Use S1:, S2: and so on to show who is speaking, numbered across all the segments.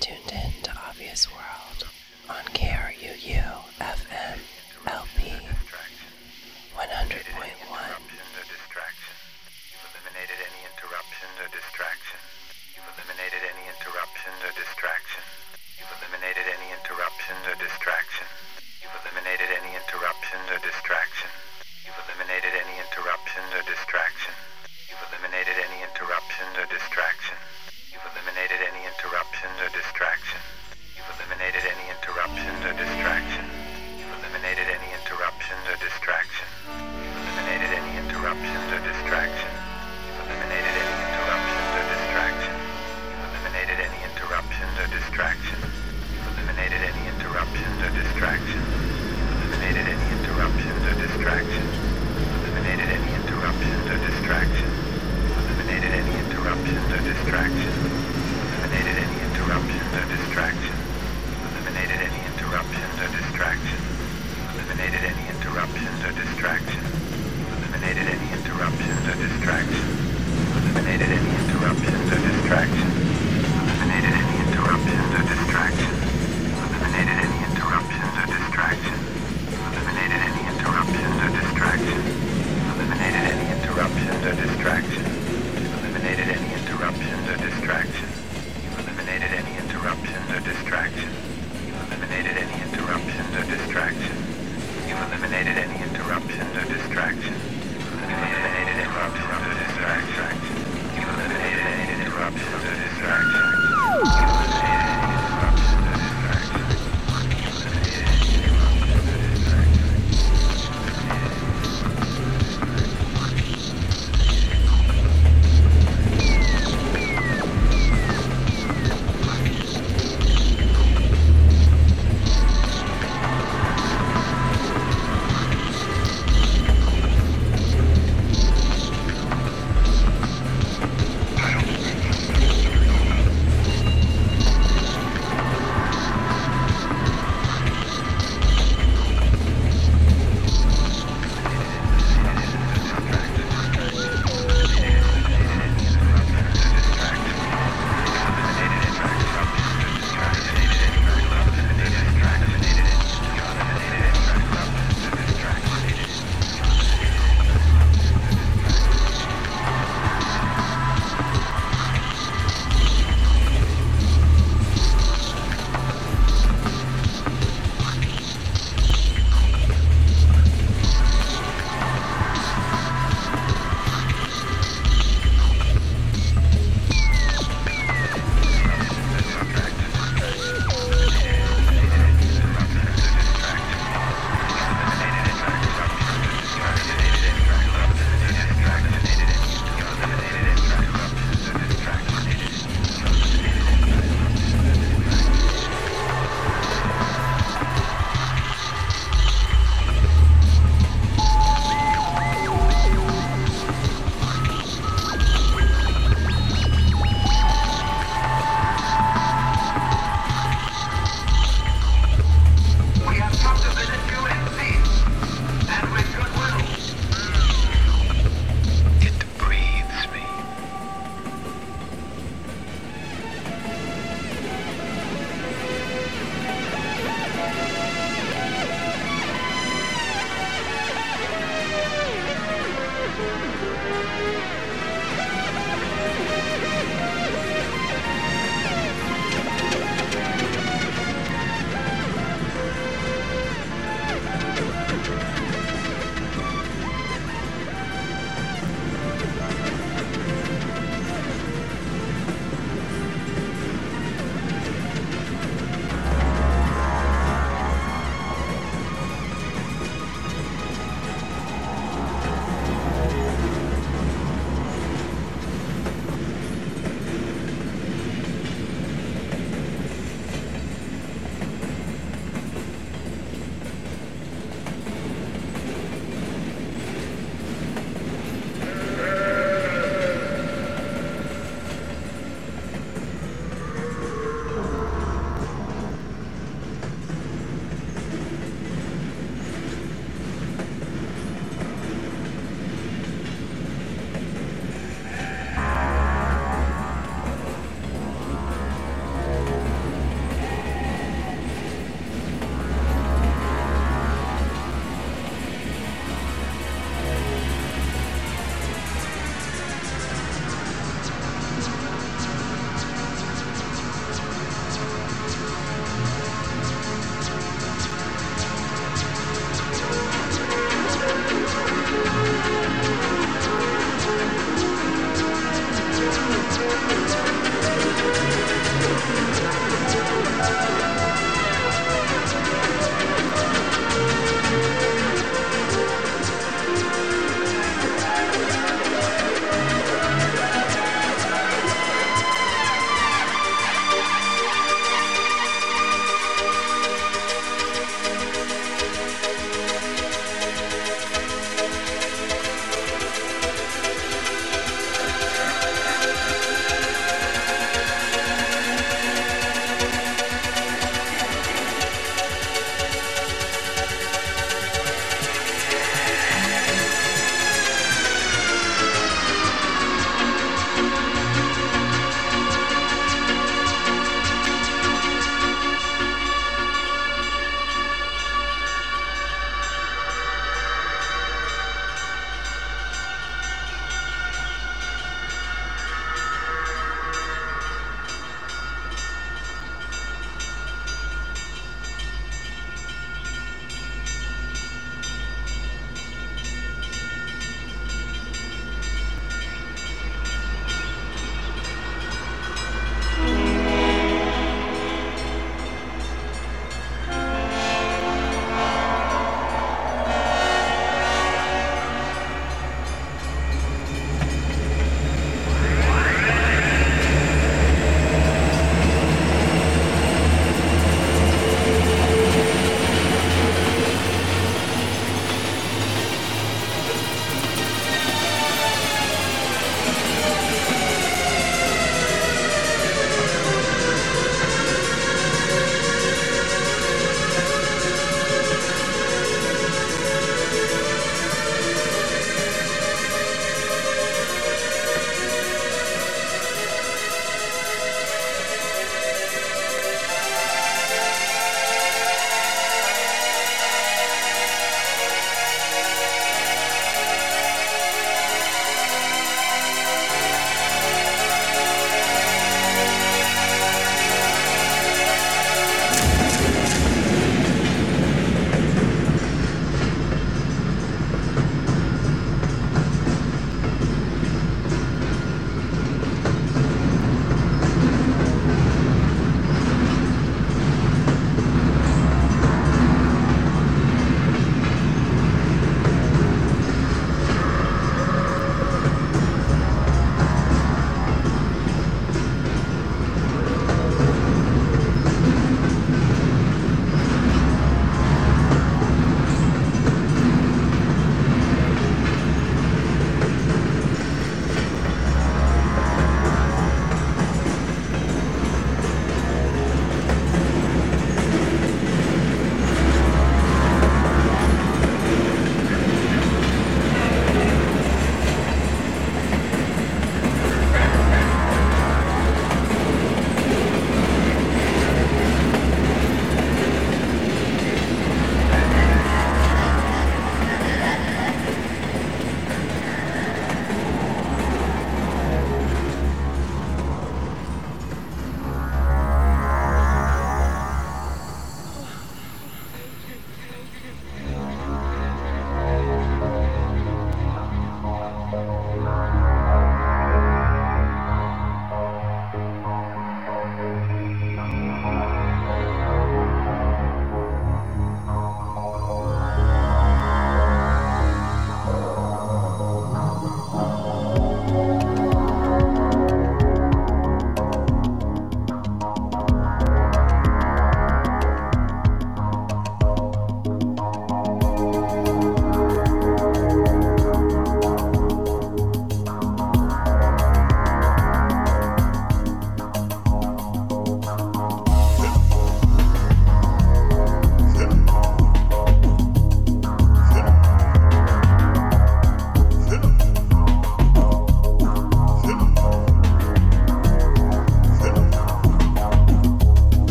S1: tuned in to Obvious World on KRUU FM
S2: distraction. Eliminated any interruptions or distractions. Eliminated any interruptions or distractions. Eliminated any interruptions or distractions. Eliminated any interruptions or distractions. Eliminated any interruptions or distractions. Eliminated any interruptions or distractions. Eliminated any interruptions or distractions. Eliminated any interruptions or
S3: distractions.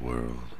S3: World.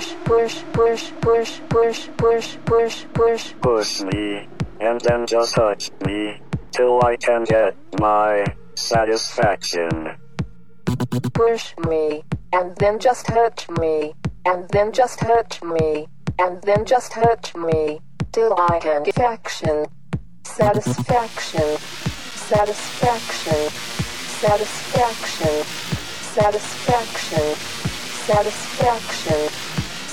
S4: Push,
S5: push,
S4: push,
S5: push,
S4: push, push, push, push. Push
S5: me and then just touch me till I can get my satisfaction.
S4: push me, and then just hurt me, and then just hurt me, and then just hurt me, till I can get action, satisfaction, satisfaction, satisfaction, satisfaction, satisfaction, satisfaction,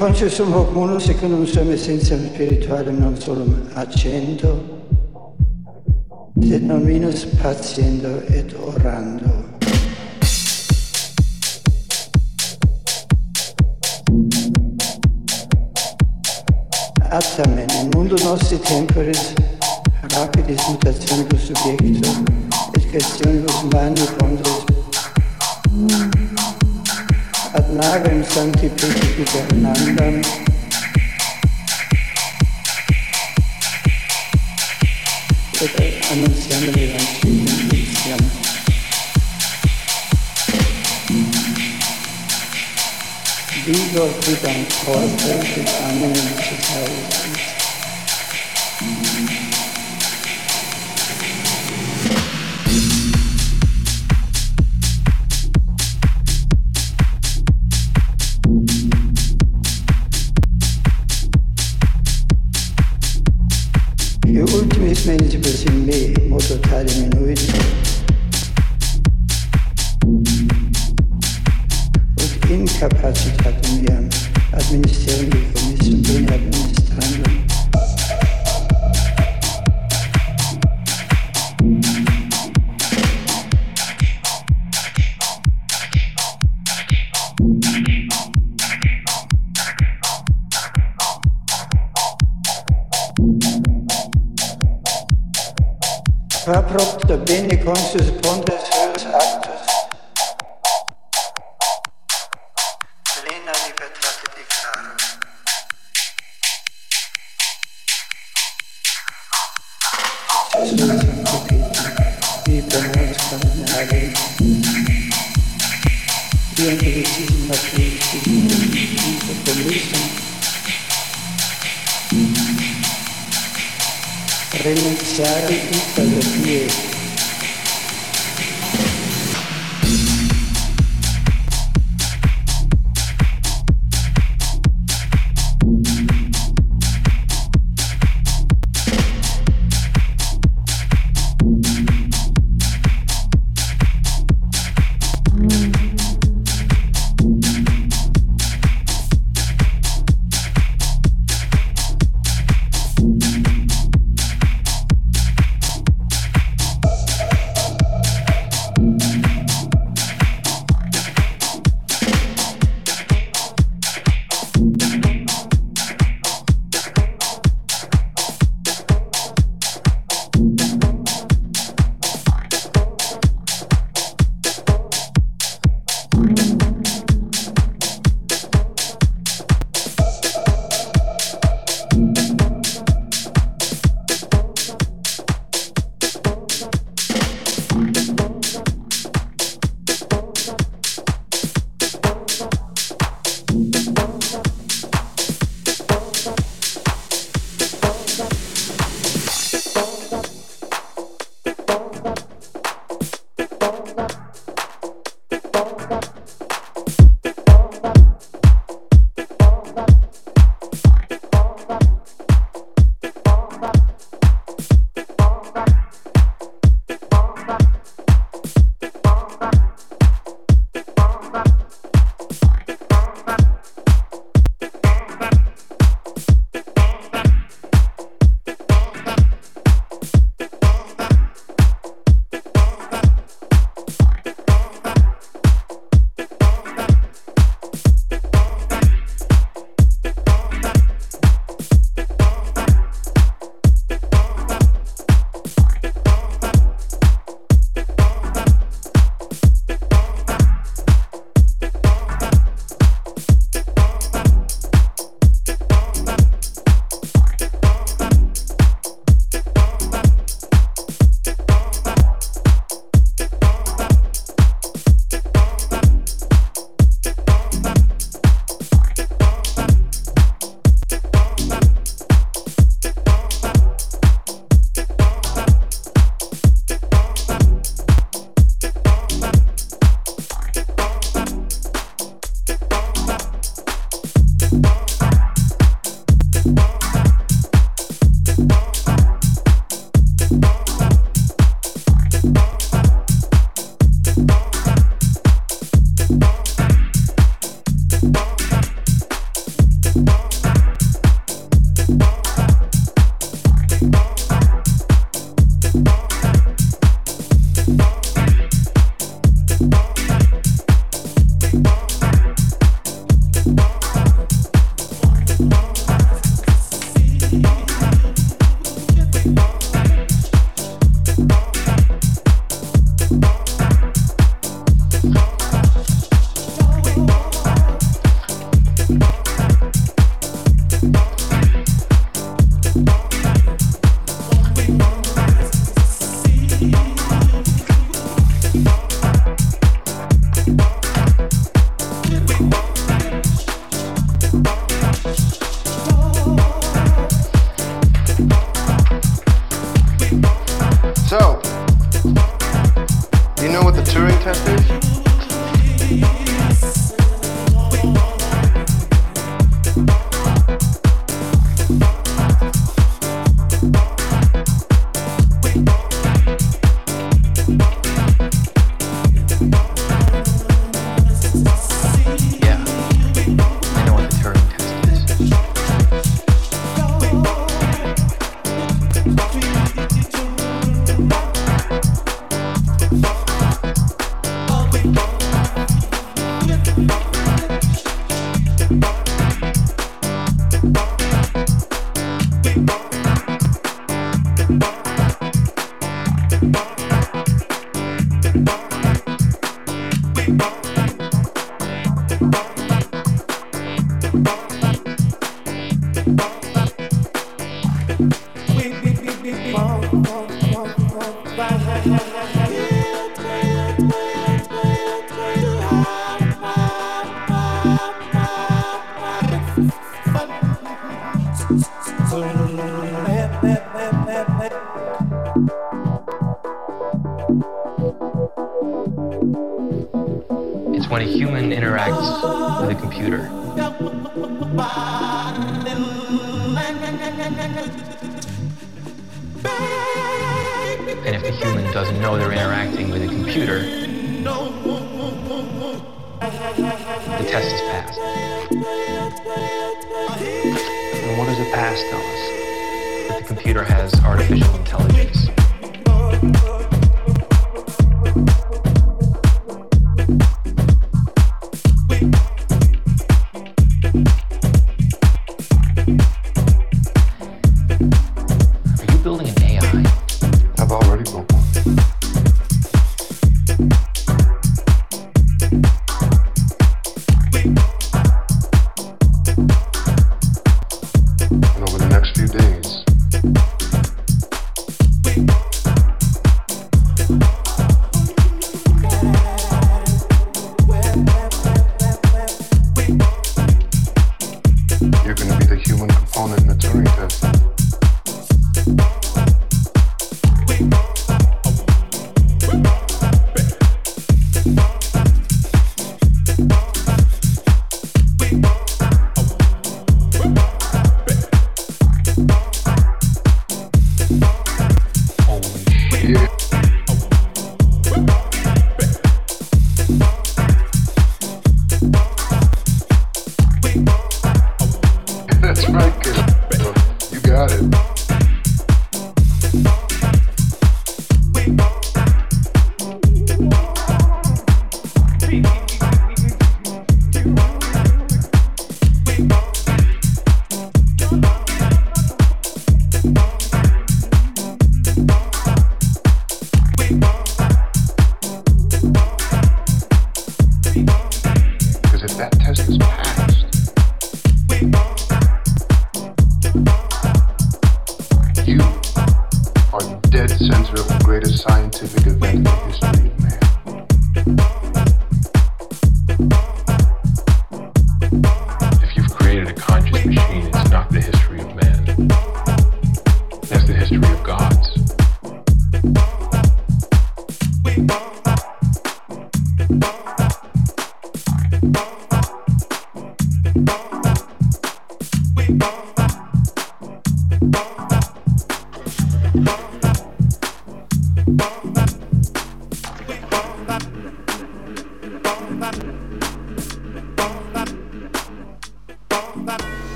S6: Poncio sono qualcuno se con un suo essenza spirituale non solo accendo, se non meno spaziendo ed orando. Attamen, il mondo nostri temporis, rapidis mutationibus subjecto, et questionibus mani pondris. Mm. ad larem santi principi Fernandam, et annunziando l'Evangelio iniziam. Vigor quidam corpus et animum
S7: socialis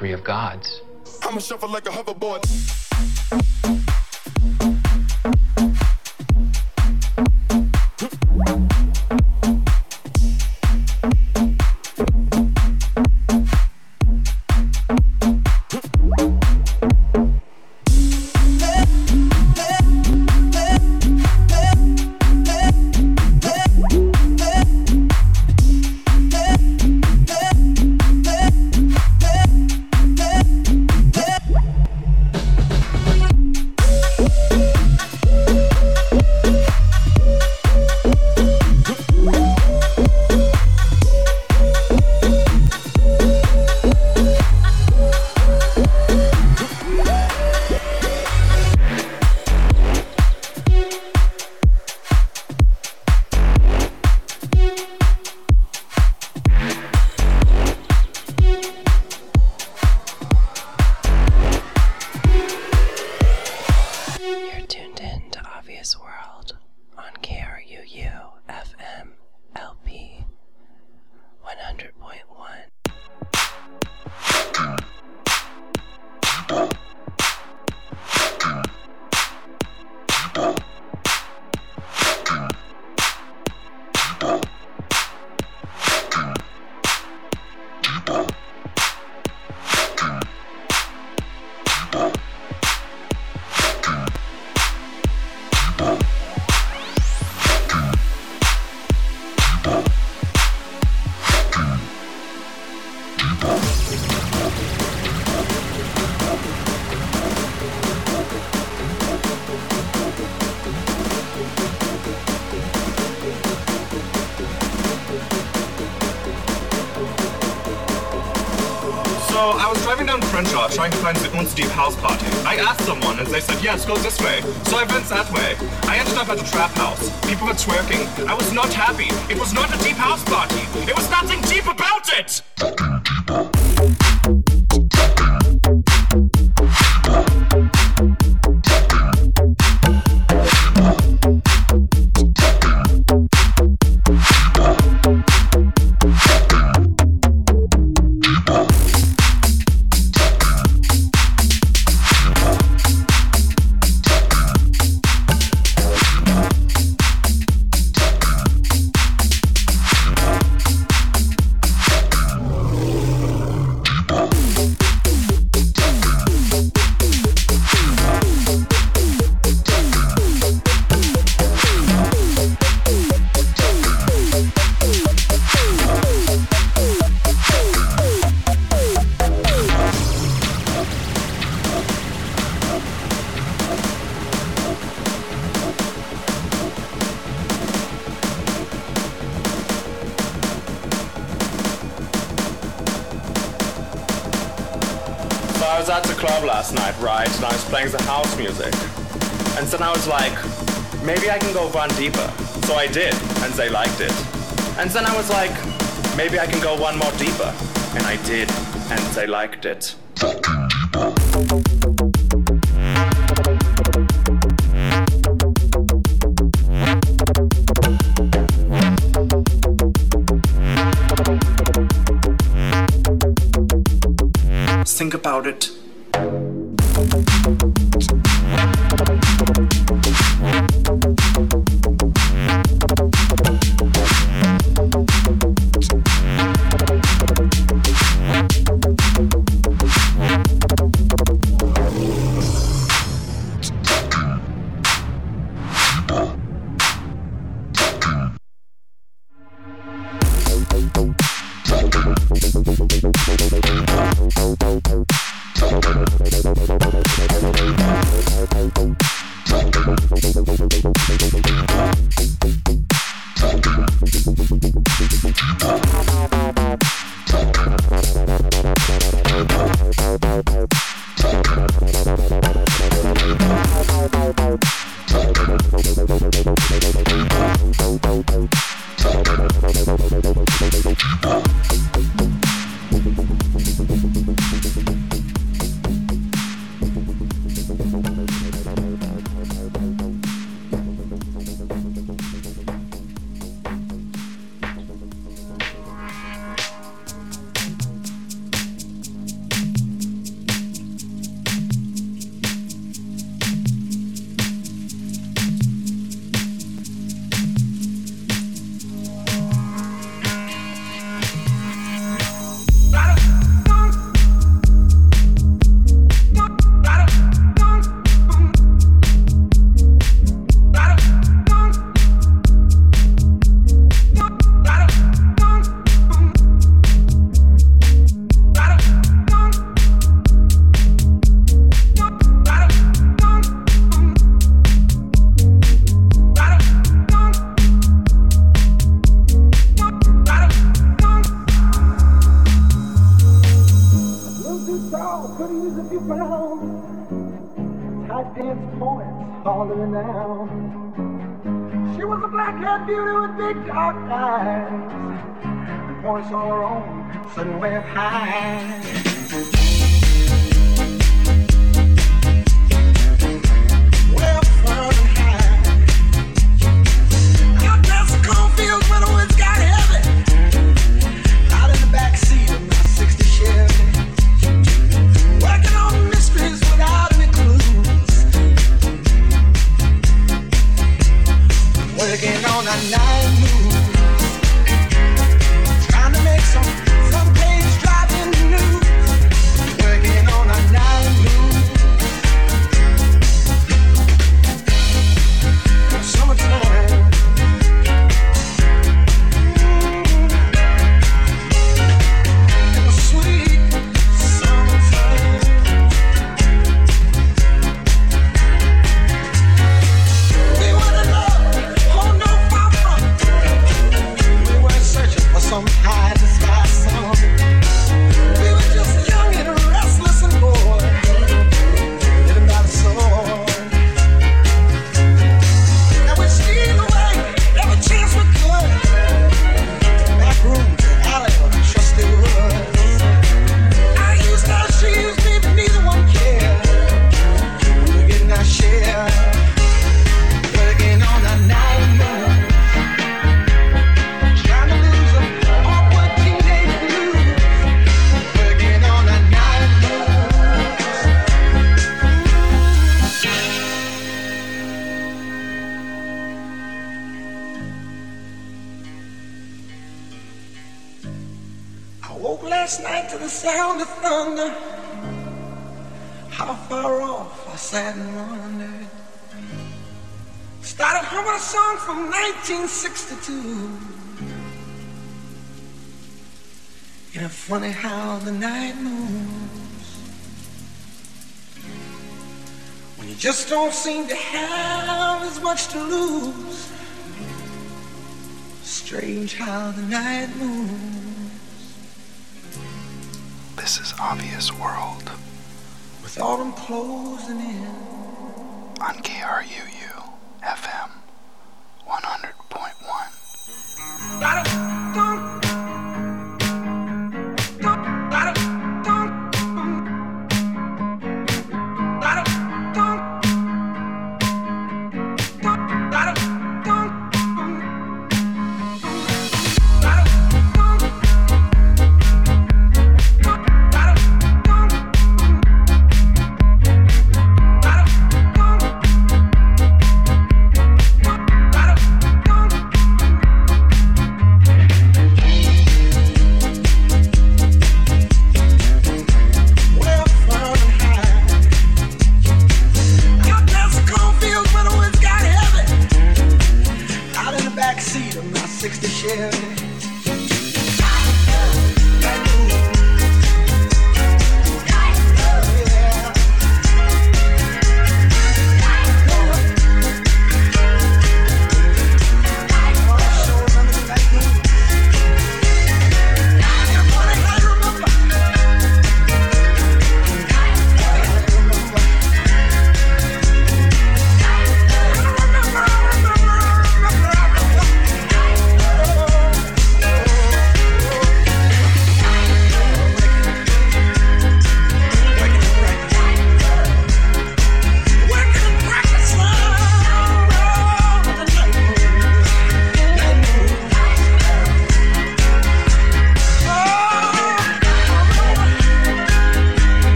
S7: That's of gods.
S1: I'ma shuffle like a hoverboard.
S8: Crenshaw trying to find Zygmunt's deep house party. I asked someone and they said, yes, go this way. So I went that way. I ended up at a trap house. People were twerking. I was not happy. It was not a deep house party. There was nothing deep about it! One deeper. So I did, and they liked it. And then I was like, maybe I can go one more deeper. And I did, and they liked it. Think about it.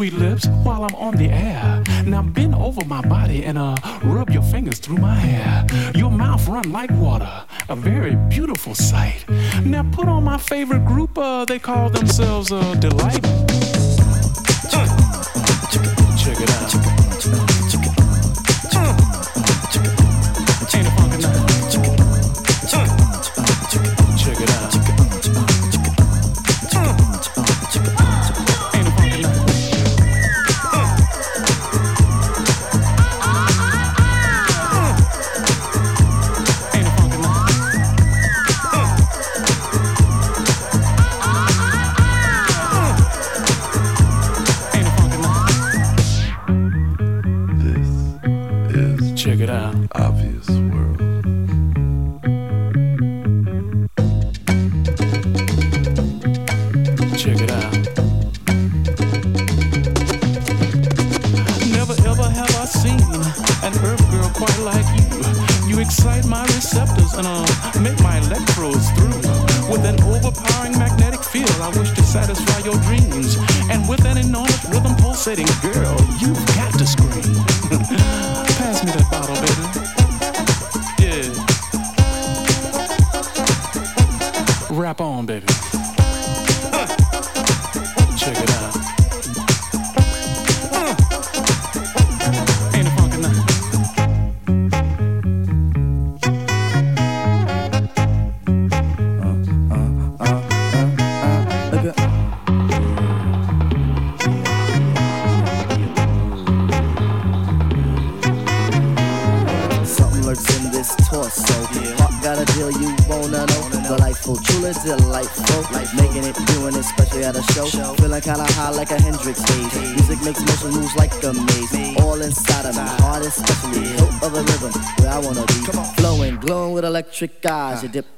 S9: Sweet
S10: lips,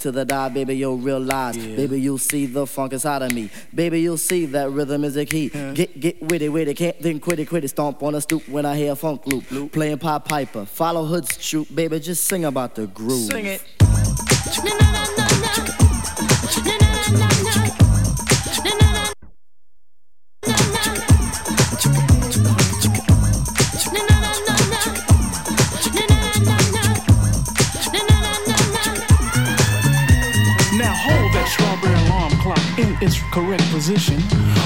S11: eyes. To the die, baby, you'll realize. Baby, you'll see the funk inside of me. Baby, you'll see that rhythm is a key. Get, get witty, witty, can't then quit it, quit it. Stomp on a stoop when I hear a funk loop. loop. Playing Pop Piper, follow Hood's troop, baby, just sing about the groove.
S10: Sing it. Now its correct position.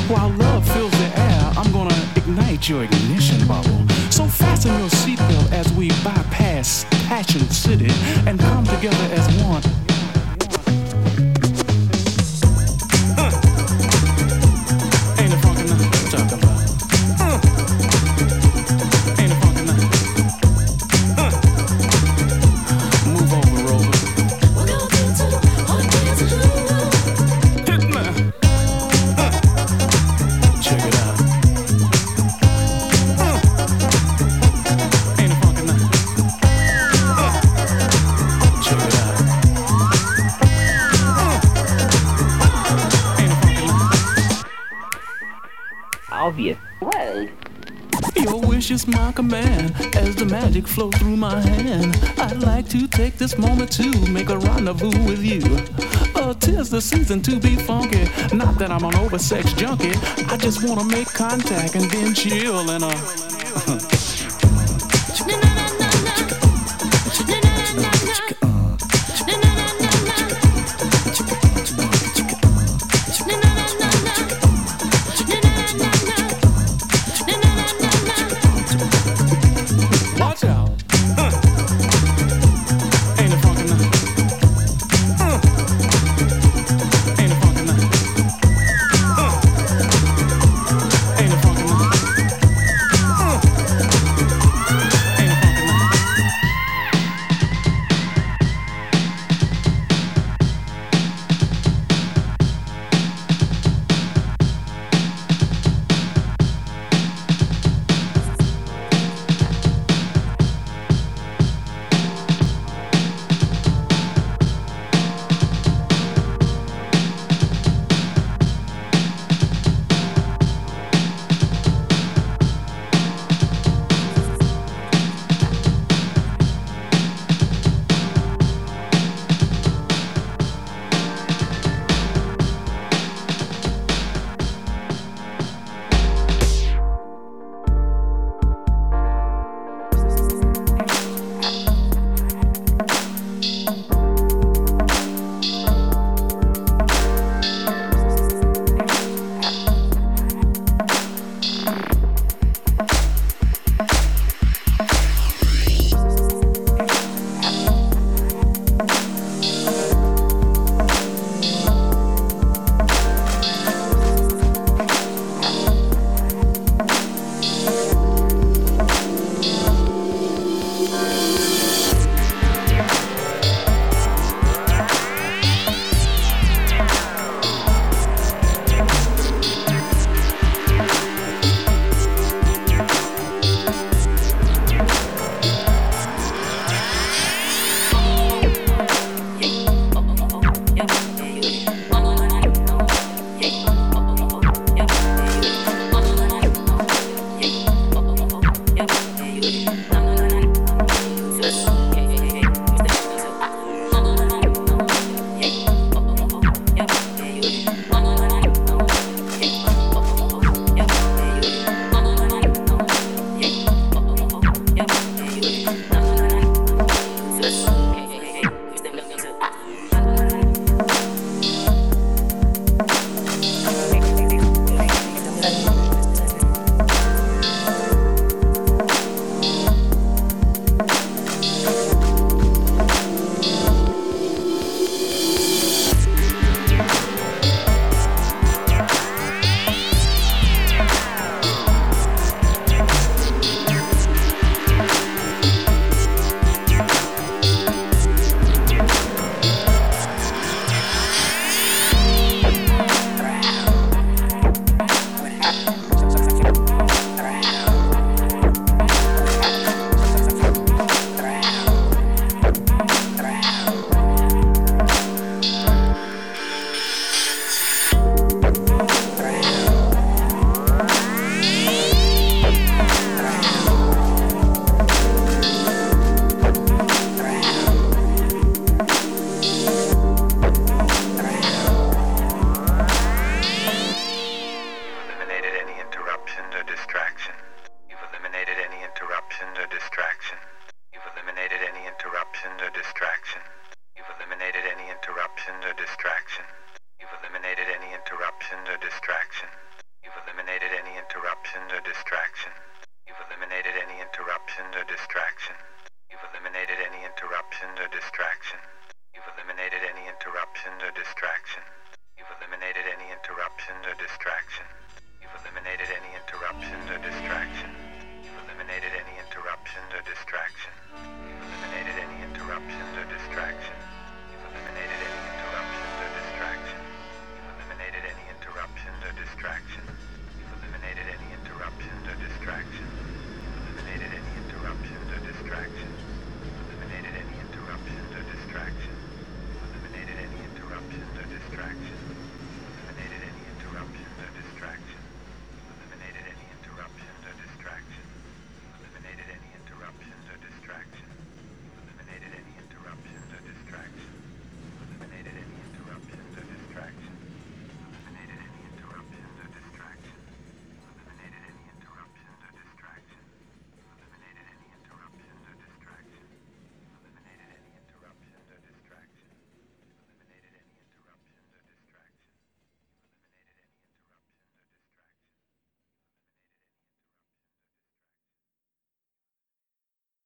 S10: While love fills the air, I'm gonna ignite your ignition bubble. So fasten your seatbelt as we bypass Passion City and come together as one. Is my command as the magic flows through my hand. I'd like to take this moment to make a rendezvous with you. Uh, tis the season to be funky. Not that I'm an oversex junkie. I just wanna make contact and then chill and uh.